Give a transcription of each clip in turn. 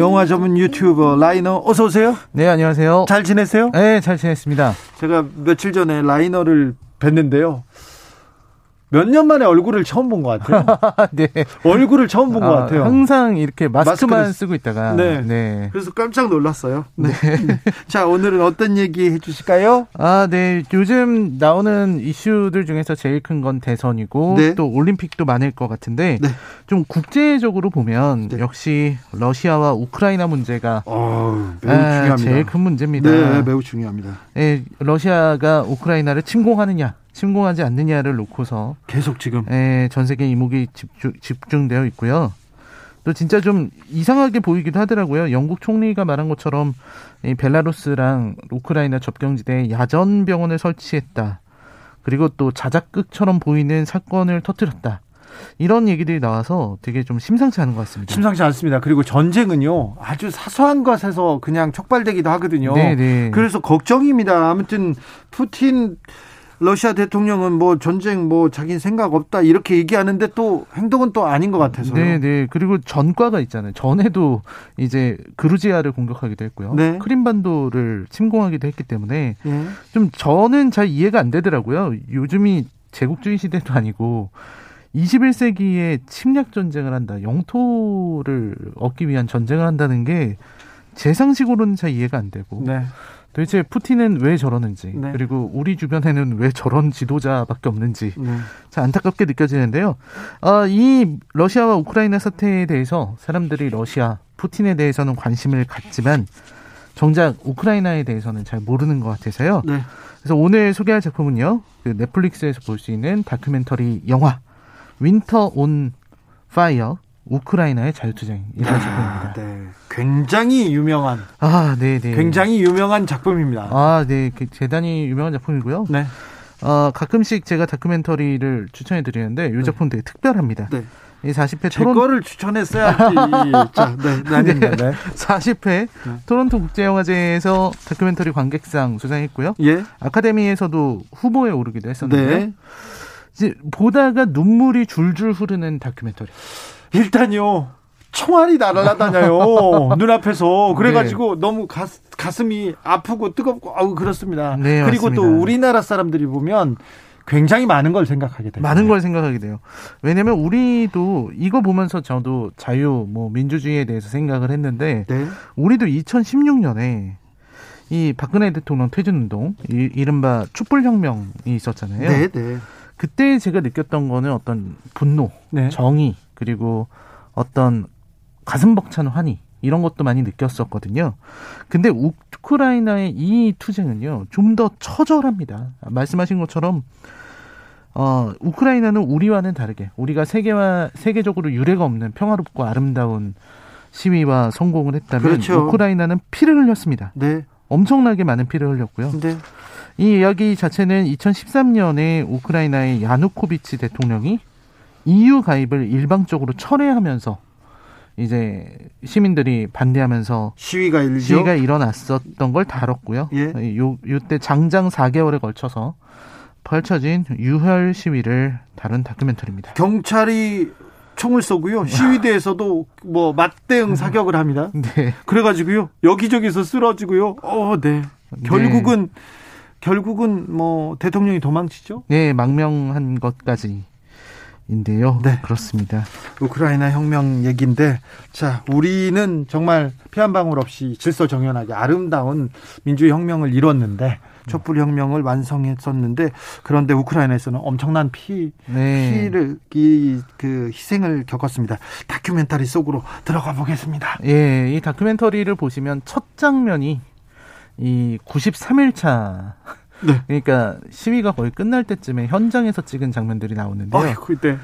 영화 전문 유튜버 라이너 어서 오세요. 네, 안녕하세요. 잘 지내세요? 네, 잘 지냈습니다. 제가 며칠 전에 라이너를 뵀는데요. 몇 년 만에 얼굴을 처음 본 것 같아요. 네. 얼굴을 처음 본것 아, 같아요. 항상 이렇게 마스크만 마스크를... 쓰고 있다가. 네. 네. 그래서 깜짝 놀랐어요. 네. 네. 자, 오늘은 어떤 얘기 해주실까요? 아, 네. 요즘 나오는 이슈들 중에서 제일 큰 건 대선이고 네. 또 올림픽도 많을 것 같은데 네. 좀 국제적으로 보면 네. 역시 러시아와 우크라이나 문제가 어, 매우 아, 중요합니다. 제일 큰 문제입니다. 네, 매우 중요합니다. 네, 러시아가 우크라이나를 침공하느냐 침공하지 않느냐를 놓고서 계속 지금 예, 전 세계 이목이 집중, 집중되어 있고요. 또 진짜 좀 이상하게 보이기도 하더라고요. 영국 총리가 말한 것처럼 이 벨라루스랑 우크라이나 접경지대에 야전 병원을 설치했다. 그리고 또 자작극처럼 보이는 사건을 터뜨렸다. 이런 얘기들이 나와서 되게 좀 심상치 않은 것 같습니다. 심상치 않습니다. 그리고 전쟁은요 아주 사소한 것에서 그냥 촉발되기도 하거든요. 네네. 네. 그래서 걱정입니다. 아무튼 푸틴 러시아 대통령은 뭐 전쟁 뭐 자기 생각 없다 이렇게 얘기하는데 또 행동은 또 아닌 것 같아서. 네, 네. 그리고 전과가 있잖아요. 전에도 이제 그루지아를 공격하기도 했고요. 네. 크림반도를 침공하기도 했기 때문에 네. 좀 저는 잘 이해가 안 되더라고요. 요즘이 제국주의 시대도 아니고 21세기에 침략 전쟁을 한다. 영토를 얻기 위한 전쟁을 한다는 게 제 상식으로는 잘 이해가 안 되고. 네. 도대체 푸틴은 왜 저러는지 네. 그리고 우리 주변에는 왜 저런 지도자밖에 없는지 네. 참 안타깝게 느껴지는데요. 아, 이 러시아와 우크라이나 사태에 대해서 사람들이 러시아 푸틴에 대해서는 관심을 갖지만 정작 우크라이나에 대해서는 잘 모르는 것 같아서요. 네. 그래서 오늘 소개할 작품은요. 그 넷플릭스에서 볼 수 있는 다큐멘터리 영화 Winter on Fire 우크라이나의 자유투쟁이라는 아, 작품입니다. 네. 굉장히 유명한 아, 네, 네. 굉장히 유명한 작품입니다. 아, 네. 그 대단히 유명한 작품이고요. 네. 어, 가끔씩 제가 다큐멘터리를 추천해 드리는데 이 네. 작품 되게 특별합니다. 네. 이 40회 토론 거를 추천했어야지. 자, 네, 아닙니다. 네. 40회 네. 토론토 국제영화제에서 다큐멘터리 관객상 수상했고요. 예. 아카데미에서도 후보에 오르기도 했었는데 네. 이제 보다가 눈물이 줄줄 흐르는 다큐멘터리. 일단요. 총알이 날아다녀요. 눈앞에서. 그래가지고 네. 너무 가, 가슴이 아프고 뜨겁고, 아우, 그렇습니다. 네, 그리고 맞습니다. 또 우리나라 사람들이 보면 굉장히 많은 걸 생각하게 돼요. 많은 걸 생각하게 돼요. 왜냐면 우리도 이거 보면서 저도 자유, 뭐, 민주주의에 대해서 생각을 했는데, 네. 우리도 2016년에 이 박근혜 대통령 퇴진 운동, 이, 이른바 촛불 혁명이 있었잖아요. 네, 네. 그때 제가 느꼈던 거는 어떤 분노, 네. 정의, 그리고 어떤 가슴 벅찬 환희 이런 것도 많이 느꼈었거든요. 근데 우크라이나의 이 투쟁은요, 좀 더 처절합니다. 말씀하신 것처럼, 어, 우크라이나는 우리와는 다르게, 우리가 세계와, 세계적으로 유례가 없는 평화롭고 아름다운 시위와 성공을 했다면, 그렇죠. 우크라이나는 피를 흘렸습니다. 네. 엄청나게 많은 피를 흘렸고요. 네. 이 이야기 자체는 2013년에 우크라이나의 야누코비치 대통령이 EU 가입을 일방적으로 철회하면서 이제 시민들이 반대하면서 시위가 일죠? 시위가 일어났었던 걸 다뤘고요. 예. 요 요때 장장 4개월에 걸쳐서 펼쳐진 유혈 시위를 다룬 다큐멘터리입니다. 경찰이 총을 쏘고요. 시위대에서도 뭐 맞대응 사격을 합니다. 네. 그래가지고요. 여기저기서 쓰러지고요. 어, 네. 결국은 네. 결국은 뭐 대통령이 도망치죠. 네, 망명한 것까지 인데요. 네. 그렇습니다. 우크라이나 혁명 얘기인데 자, 우리는 정말 피 한 방울 없이 질서 정연하게 아름다운 민주의 혁명을 이뤘는데 촛불 혁명을 완성했었는데 그런데 우크라이나에서는 엄청난 피 네. 피를 이 그 희생을 겪었습니다. 다큐멘터리 속으로 들어가 보겠습니다. 예, 이 다큐멘터리를 보시면 첫 장면이 이 93일차 네. 그러니까 시위가 거의 끝날 때쯤에 현장에서 찍은 장면들이 나오는데요. 어, 그때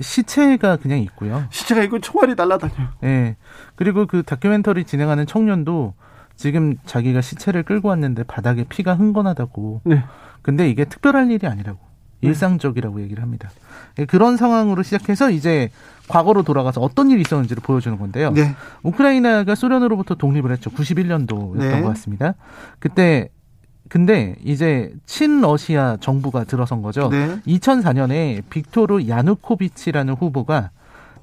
시체가 그냥 있고요. 시체가 있고 총알이 날라다녀요. 네. 그리고 그 다큐멘터리 진행하는 청년도 지금 자기가 시체를 끌고 왔는데 바닥에 피가 흥건하다고. 네. 근데 이게 특별할 일이 아니라고. 네. 일상적이라고 얘기를 합니다. 예, 그런 상황으로 시작해서 이제 과거로 돌아가서 어떤 일이 있었는지를 보여주는 건데요. 네. 우크라이나가 소련으로부터 독립을 했죠. 91년도였던 네. 것 같습니다. 그때 근데 이제 친러시아 정부가 들어선 거죠. 네. 2004년에 빅토르 야누코비치라는 후보가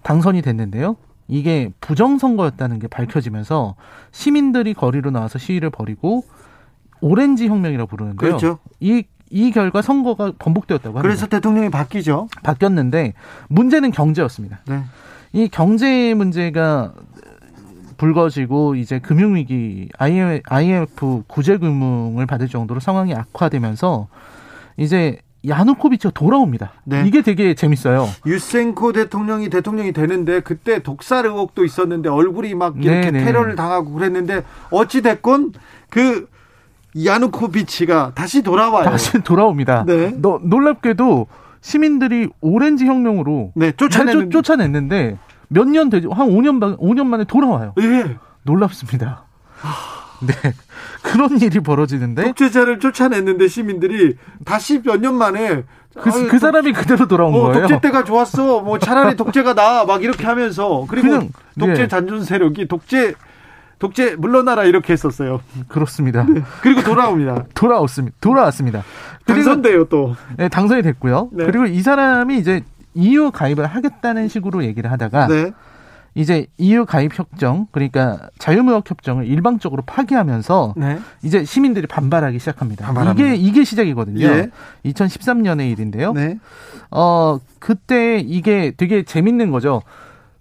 당선이 됐는데요. 이게 부정선거였다는 게 밝혀지면서 시민들이 거리로 나와서 시위를 벌이고 오렌지 혁명이라고 부르는데요. 그렇죠. 이, 이 결과 선거가 번복되었다고 합니다. 그래서 대통령이 바뀌죠. 바뀌었는데 문제는 경제였습니다. 네. 이 경제 문제가 불거지고 이제 금융위기 IMF 구제금융을 받을 정도로 상황이 악화되면서 이제 야누코비치가 돌아옵니다. 네. 이게 되게 재밌어요. 유센코 대통령이 대통령이 되는데 그때 독살 의혹도 있었는데 얼굴이 막 이렇게 네네. 네. 테러를 당하고 그랬는데 어찌 됐건 그 야누코비치가 다시 돌아와요. 다시 돌아옵니다. 네. 너, 놀랍게도 시민들이 오렌지 혁명으로 네, 쫓아냈는데, 쫓아냈는데 몇 년 되죠? 한 5년 5년 만에 돌아와요. 예. 놀랍습니다. 네. 그런 일이 벌어지는데 독재자를 쫓아냈는데 시민들이 다시 몇 년 만에 그, 아유, 그 사람이 독, 그대로 돌아온 어, 거예요. 독재 때가 좋았어. 뭐 차라리 독재가 나. 막 이렇게 하면서 그리고 그냥, 독재 예. 잔존 세력이 독재 독재 물러나라 이렇게 했었어요. 그렇습니다. 네. 그리고 돌아옵니다. 돌아왔습니다. 돌아왔습니다. 당선돼요 또. 네, 당선이 됐고요. 네. 그리고 이 사람이 이제 EU 가입을 하겠다는 식으로 얘기를 하다가 네. 이제 EU 가입 협정 그러니까 자유무역 협정을 일방적으로 파기하면서 네. 이제 시민들이 반발하기 시작합니다. 반발합니다. 이게 이게 시작이거든요. 예. 2013년의 일인데요. 네. 어 그때 이게 되게 재밌는 거죠.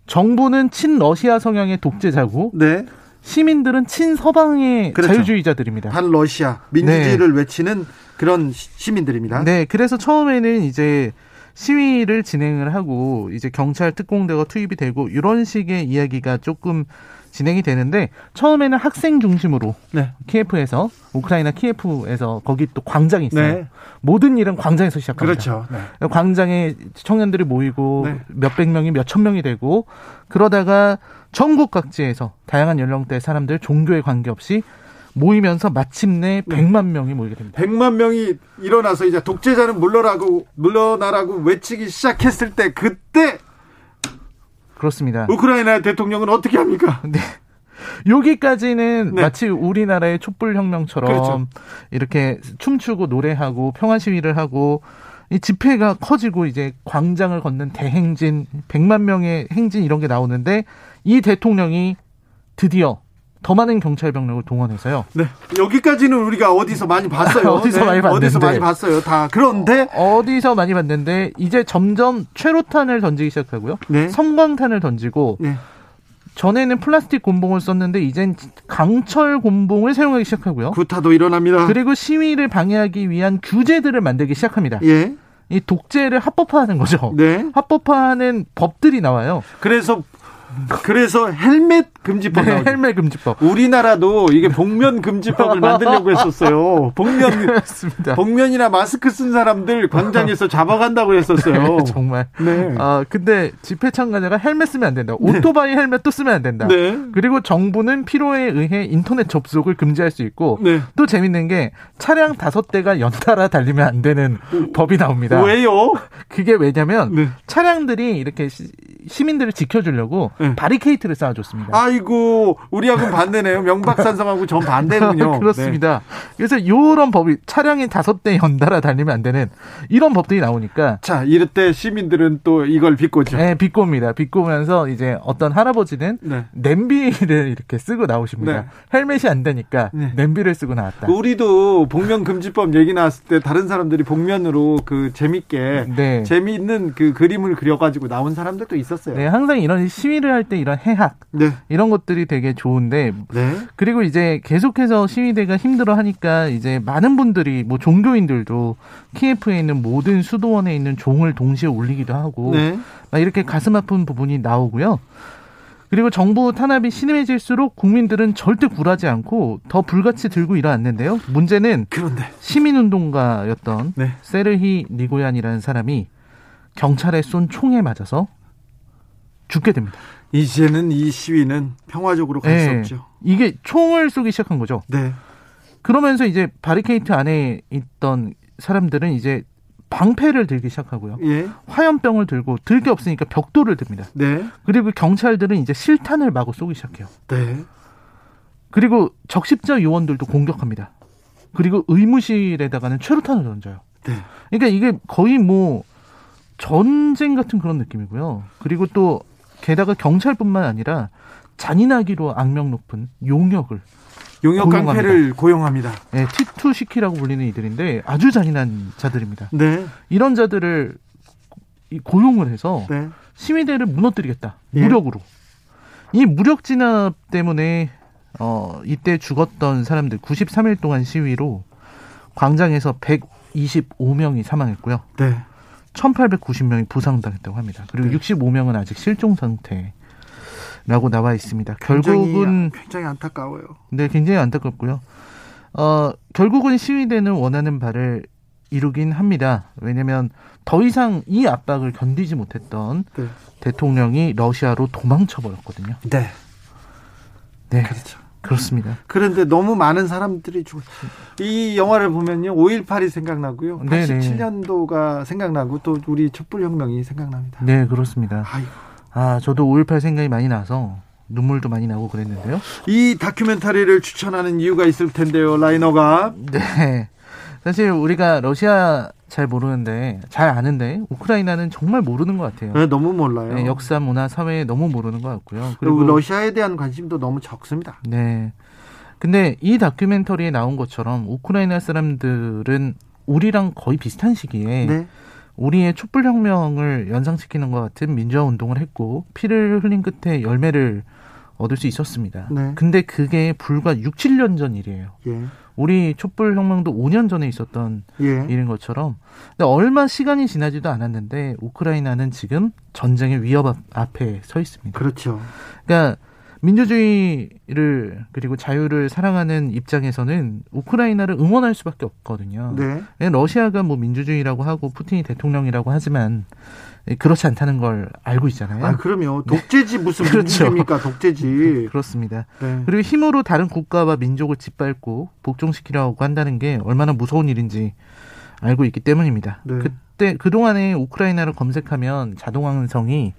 정부는 친러시아 성향의 독재자고 네. 시민들은 친서방의 그렇죠. 자유주의자들입니다. 반러시아 민주주의를 네. 외치는 그런 시민들입니다. 네, 그래서 처음에는 이제 시위를 진행을 하고 이제 경찰 특공대가 투입이 되고 이런 식의 이야기가 조금 진행이 되는데 처음에는 학생 중심으로 네. 키예프에서 우크라이나 키예프에서 거기 또 광장이 있어요. 네. 모든 일은 광장에서 시작합니다. 그렇죠. 네. 광장에 청년들이 모이고 네. 몇백 명이 몇천 명이 되고 그러다가 전국 각지에서 다양한 연령대 사람들 종교에 관계없이 모이면서 마침내 네. 100만 명이 모이게 됩니다. 100만 명이 일어나서 이제 독재자는 물러나고 물러나라고 외치기 시작했을 때 그때 그렇습니다. 우크라이나 대통령은 어떻게 합니까? 네. 여기까지는 네. 마치 우리나라의 촛불 혁명처럼 그렇죠. 이렇게 춤추고 노래하고 평화 시위를 하고 이 집회가 커지고 이제 광장을 걷는 대행진 100만 명의 행진 이런 게 나오는데 이 대통령이 드디어 더 많은 경찰 병력을 동원해서요. 네. 여기까지는 우리가 어디서 많이 봤어요. 어디서 네. 많이 봤는데. 어디서 많이 봤어요. 다. 그런데 어, 디서 많이 봤는데 이제 점점 최루탄을 던지기 시작하고요. 네. 성광탄을 던지고 네. 전에는 플라스틱 곤봉을 썼는데 이젠 강철 곤봉을 사용하기 시작하고요. 구타도 일어납니다. 그리고 시위를 방해하기 위한 규제들을 만들기 시작합니다. 예. 이 독재를 합법화하는 거죠. 네. 합법화하는 법들이 나와요. 그래서 그래서 헬멧 금지법 네, 헬멧 금지법. 우리나라도 이게 복면 금지법을 만들려고 했었어요. 복면 그렇습니다. 복면이나 마스크 쓴 사람들 광장에서 잡아간다고 했었어요. 네, 정말. 네. 아 근데 집회 참가자가 헬멧 쓰면 안 된다. 네. 오토바이 네. 헬멧도 쓰면 안 된다. 네. 그리고 정부는 필요에 의해 인터넷 접속을 금지할 수 있고 네. 또 재밌는 게 차량 다섯 대가 연달아 달리면 안 되는 법이 나옵니다. 왜요? 그게 왜냐면 네. 차량들이 이렇게 시 민들을 지켜주려고 네. 바리케이트를 쌓아줬습니다. 아이고 우리하고는 반대네요. 명박산성하고 전 반대군요. 그렇습니다. 네. 그래서 이런 법이 차량이 다섯 대 연달아 달리면 안 되는 이런 법들이 나오니까 자 이럴 때 시민들은 또 이걸 비꼬죠. 네, 비꼬입니다. 비꼬면서 이제 어떤 할아버지는 네. 냄비를 이렇게 쓰고 나오십니다. 네. 헬멧이 안 되니까 네. 냄비를 쓰고 나왔다. 우리도 복면 금지법 얘기 나왔을 때 다른 사람들이 복면으로 그 재밌게 네. 재미있는 그 그림을 그려가지고 나온 사람들도 있었어요. 네, 항상 이런 시위를 할 때 이런 해학 네. 이런 것들이 되게 좋은데 네. 그리고 이제 계속해서 시위대가 힘들어 하니까 이제 많은 분들이 뭐 종교인들도 키예프에 있는 모든 수도원에 있는 종을 동시에 올리기도 하고 네. 막 이렇게 가슴 아픈 부분이 나오고요. 그리고 정부 탄압이 심해질수록 국민들은 절대 굴하지 않고 더 불같이 들고 일어났는데요. 문제는 그런데 시민운동가였던 네. 세르히 니고얀이라는 사람이 경찰에 쏜 총에 맞아서 죽게 됩니다. 이제는 이 시위는 평화적으로 갈수 네. 없죠. 이게 총을 쏘기 시작한 거죠. 네. 그러면서 이제 바리케이트 안에 있던 사람들은 이제 방패를 들기 시작하고요. 예. 화염병을 들고 들 게 없으니까 벽돌을 듭니다. 네. 그리고 경찰들은 이제 실탄을 마구 쏘기 시작해요. 네. 그리고 적십자 요원들도 공격합니다. 그리고 의무실에다가는 최루탄을 던져요. 네. 그러니까 이게 거의 뭐 전쟁 같은 그런 느낌이고요. 그리고 또 게다가 경찰뿐만 아니라 잔인하기로 악명 높은 용역을 용역 깡패를 고용합니다. 네, T2 시키라고 불리는 이들인데 아주 잔인한 자들입니다. 네. 이런 자들을 고용을 해서 네. 시위대를 무너뜨리겠다. 예. 무력으로. 이 무력 진압 때문에 어 이때 죽었던 사람들 93일 동안 시위로 광장에서 125명이 사망했고요. 네. 1,890명이 부상당했다고 합니다. 그리고 네. 65명은 아직 실종 상태. 라고 나와 있습니다. 결국은 굉장히, 굉장히 안타까워요. 네, 굉장히 안타깝고요. 어, 결국은 시위대는 원하는 바를 이루긴 합니다. 왜냐하면 더 이상 이 압박을 견디지 못했던 네. 대통령이 러시아로 도망쳐 버렸거든요. 네. 네. 그렇죠. 그렇습니다. 그런데 너무 많은 사람들이 죽. 이 영화를 보면요, 5.18이 생각나고요, 87년도가 생각나고 또 우리 촛불혁명이 생각납니다. 네, 그렇습니다. 아이고. 아, 저도 5.18 생각이 많이 나서 눈물도 많이 나고 그랬는데요. 이 다큐멘터리를 추천하는 이유가 있을 텐데요, 라이너가. 네. 사실 우리가 러시아 잘 모르는데 잘 아는데 우크라이나는 정말 모르는 것 같아요. 네, 너무 몰라요. 네, 역사, 문화, 사회 너무 모르는 것 같고요. 그리고 러시아에 대한 관심도 너무 적습니다. 네. 근데 이 다큐멘터리에 나온 것처럼 우크라이나 사람들은 우리랑 거의 비슷한 시기에 네. 우리의 촛불 혁명을 연상시키는 것 같은 민주화 운동을 했고 피를 흘린 끝에 열매를 얻을 수 있었습니다. 네. 근데 그게 불과 6, 7년 전 일이에요. 예. 우리 촛불 혁명도 5년 전에 있었던 예. 일인 것처럼 근데 얼마 시간이 지나지도 않았는데 우크라이나는 지금 전쟁의 위협 앞에 서 있습니다. 그렇죠. 그러니까 민주주의를 그리고 자유를 사랑하는 입장에서는 우크라이나를 응원할 수밖에 없거든요. 네. 러시아가 뭐 민주주의라고 하고 푸틴이 대통령이라고 하지만 그렇지 않다는 걸 알고 있잖아요. 아, 그럼요. 독재지 무슨 그렇죠. 민주주의입니까? 독재지. 그렇습니다. 네. 그리고 힘으로 다른 국가와 민족을 짓밟고 복종시키려고 한다는 게 얼마나 무서운 일인지 알고 있기 때문입니다. 네. 그때 그동안에 우크라이나를 검색하면 자동항성이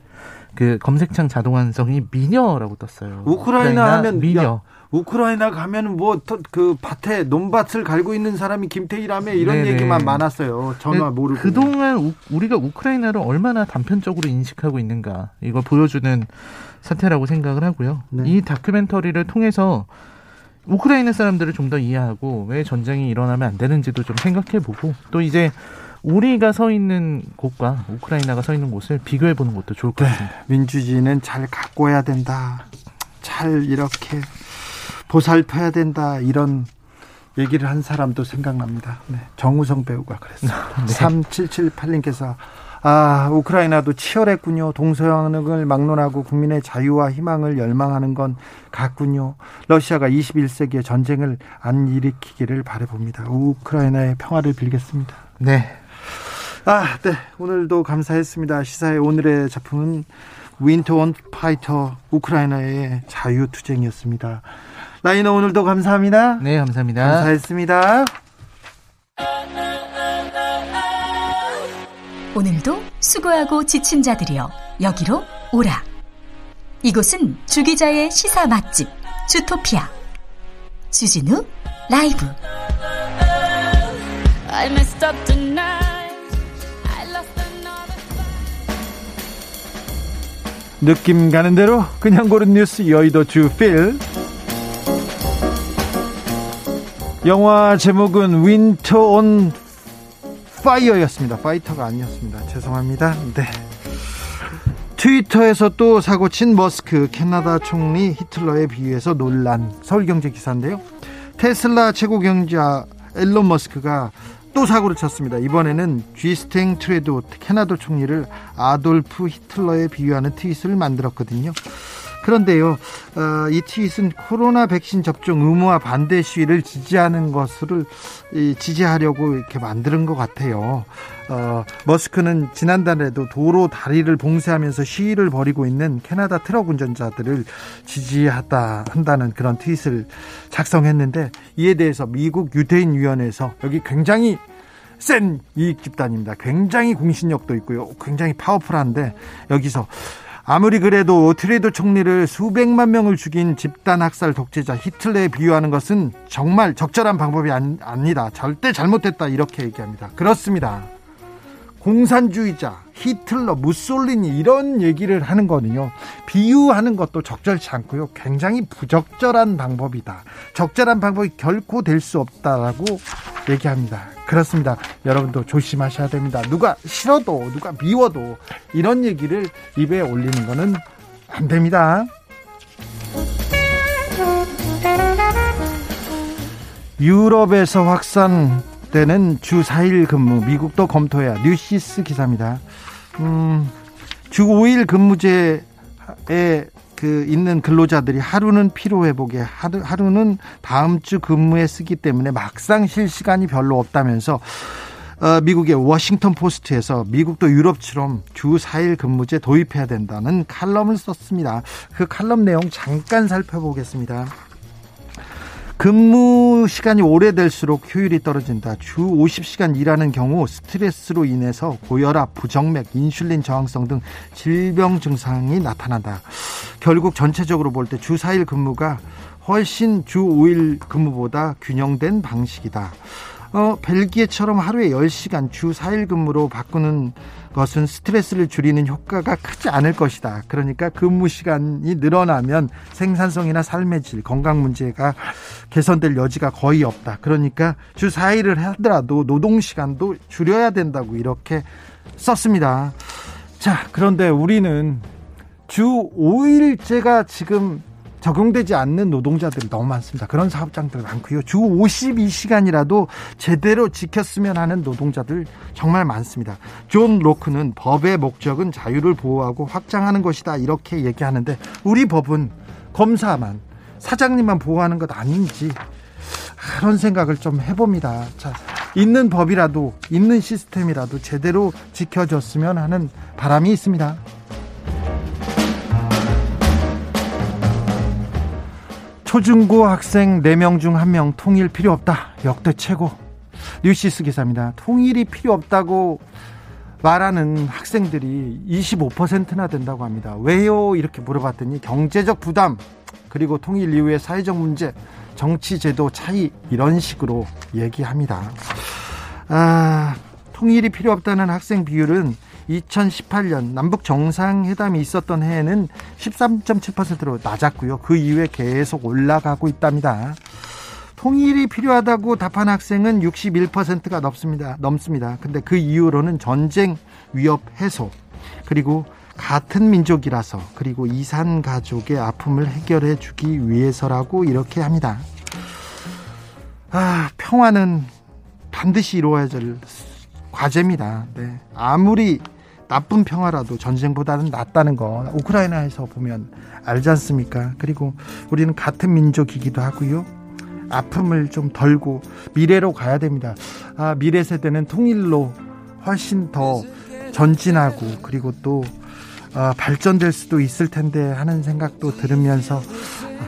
그 검색창 자동완성이 미녀라고 떴어요. 우크라이나, 우크라이나 하면 미녀. 야, 우크라이나 가면 뭐 그 밭에 논밭을 갈고 있는 사람이 김태희라며 이런 네네. 얘기만 많았어요. 전화 모르고. 그동안 우리가 우크라이나를 얼마나 단편적으로 인식하고 있는가 이걸 보여주는 사태라고 생각을 하고요. 네. 이 다큐멘터리를 통해서 우크라이나 사람들을 좀 더 이해하고 왜 전쟁이 일어나면 안 되는지도 좀 생각해 보고 또 이제 우리가 서 있는 곳과 우크라이나가 서 있는 곳을 비교해 보는 것도 좋을 것 네, 같습니다. 네, 민주주의는 잘 가꿔야 된다. 잘 이렇게 보살펴야 된다. 이런 얘기를 한 사람도 생각납니다. 네, 정우성 배우가 그랬어요. 네. 3778님께서 아, 우크라이나도 치열했군요. 동서양을 막론하고 국민의 자유와 희망을 열망하는 건 같군요. 러시아가 21세기의 전쟁을 안 일으키기를 바라봅니다. 우크라이나의 평화를 빌겠습니다. 네. 아, 네. 오늘도 감사했습니다. 시사의 오늘의 작품은 Winter on Fighter 우크라이나의 자유투쟁이었습니다. 라이너 오늘도 감사합니다. 네, 감사합니다. 감사했습니다. 오늘도 수고하고 지친 자들이여 여기로 오라. 이곳은 주기자의 시사 맛집 주토피아 주진우 라이브. 느낌 가는 대로 그냥 고른 뉴스 여의도 주필 영화 제목은 Winter on Fire였습니다. Fighter가 아니었습니다. 죄송합니다. 네. 트위터에서 또 사고친 머스크 캐나다 총리 히틀러에 비유해서 논란 서울경제 기사인데요. 테슬라 최고 경자 앨런 머스크가 또 사고를 쳤습니다. 이번에는 쥐스탱 트레도 캐나다 총리를 아돌프 히틀러에 비유하는 트윗을 만들었거든요. 그런데요, 어, 이 트윗은 코로나 백신 접종 의무화 반대 시위를 지지하는 것을 이, 지지하려고 이렇게 만드는 것 같아요. 어, 머스크는 지난달에도 도로 다리를 봉쇄하면서 시위를 벌이고 있는 캐나다 트럭 운전자들을 지지하다 한다는 그런 트윗을 작성했는데 이에 대해서 미국 유대인 위원회에서 여기 굉장히 센 이익 집단입니다. 굉장히 공신력도 있고요. 굉장히 powerful한데 여기서 아무리 그래도 트뤼도 총리를 수백만 명을 죽인 집단 학살 독재자 히틀러에 비유하는 것은 정말 적절한 방법이 아니다. 절대 잘못됐다. 이렇게 얘기합니다. 그렇습니다. 공산주의자, 히틀러, 무솔리니 이런 얘기를 하는 거는요. 비유하는 것도 적절치 않고요. 굉장히 부적절한 방법이다. 적절한 방법이 결코 될 수 없다라고 얘기합니다. 그렇습니다. 여러분도 조심하셔야 됩니다. 누가 싫어도 누가 미워도 이런 얘기를 입에 올리는 거는 안 됩니다. 유럽에서 확산 때는 주 4일 근무 미국도 검토해야 뉴시스 기사입니다. 음, 주 5일 근무제에 그 있는 근로자들이 하루는 피로 회복에 하루, 하루는 다음 주 근무에 쓰기 때문에 막상 쉴 시간이 별로 없다면서 어, 미국의 워싱턴 포스트에서 미국도 유럽처럼 주 4일 근무제 도입해야 된다는 칼럼을 썼습니다. 그 칼럼 내용 잠깐 살펴보겠습니다. 근무 시간이 오래될수록 효율이 떨어진다. 주 50시간 일하는 경우 스트레스로 인해서 고혈압, 부정맥, 인슐린 저항성 등 질병 증상이 나타난다. 결국 전체적으로 볼 때 주 4일 근무가 훨씬 주 5일 근무보다 균형된 방식이다. 어, 벨기에처럼 하루에 10시간 주 4일 근무로 바꾸는 것은 스트레스를 줄이는 효과가 크지 않을 것이다. 그러니까 근무 시간이 늘어나면 생산성이나 삶의 질, 건강 문제가 개선될 여지가 거의 없다. 그러니까 주 4일을 하더라도 노동 시간도 줄여야 된다고 이렇게 썼습니다. 자, 그런데 우리는 주 5일제가 지금 적용되지 않는 노동자들이 너무 많습니다. 그런 사업장들 많고요. 주 52시간이라도 제대로 지켰으면 하는 노동자들 정말 많습니다. 존 로크는 법의 목적은 자유를 보호하고 확장하는 것이다. 이렇게 얘기하는데 우리 법은 검사만 사장님만 보호하는 것 아닌지 그런 생각을 좀 해봅니다. 자, 있는 법이라도 있는 시스템이라도 제대로 지켜졌으면 하는 바람이 있습니다. 초중고 학생 4명 중 1명 통일 필요 없다. 역대 최고. 뉴시스 기사입니다. 통일이 필요 없다고 말하는 학생들이 25%나 된다고 합니다. 왜요? 이렇게 물어봤더니 경제적 부담, 그리고 통일 이후의 사회적 문제, 정치 제도 차이, 이런 식으로 얘기합니다. 아, 통일이 필요 없다는 학생 비율은 2018년 남북 정상회담이 있었던 해에는 13.7%로 낮았고요. 그 이후에 계속 올라가고 있답니다. 통일이 필요하다고 답한 학생은 61%가 넘습니다. 넘습니다. 근데 그 이후로는 전쟁 위협 해소 그리고 같은 민족이라서 그리고 이산 가족의 아픔을 해결해 주기 위해서라고 이렇게 합니다. 아, 평화는 반드시 이루어야 될 과제입니다. 네. 아무리 나쁜 평화라도 전쟁보다는 낫다는 거 우크라이나에서 보면 알지 않습니까? 그리고 우리는 같은 민족이기도 하고요. 아픔을 좀 덜고 미래로 가야 됩니다. 아, 미래 세대는 통일로 훨씬 더 전진하고 그리고 또 어, 발전될 수도 있을 텐데 하는 생각도 들으면서 아,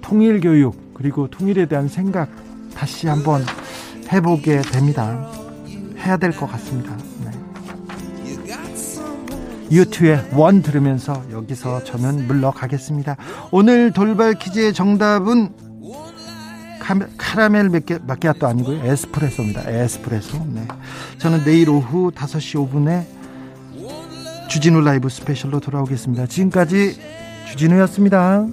통일 교육 그리고 통일에 대한 생각 다시 한번 해보게 됩니다. 해야 될 것 같습니다. 유튜의 원 들으면서 여기서 저는 물러가겠습니다. 오늘 돌발 퀴즈의 정답은 카라멜 마키아또 아니고요. 에스프레소입니다. 에스프레소. 네. 저는 내일 오후 5시 5분에 주진우 라이브 스페셜로 돌아오겠습니다. 지금까지 주진우였습니다.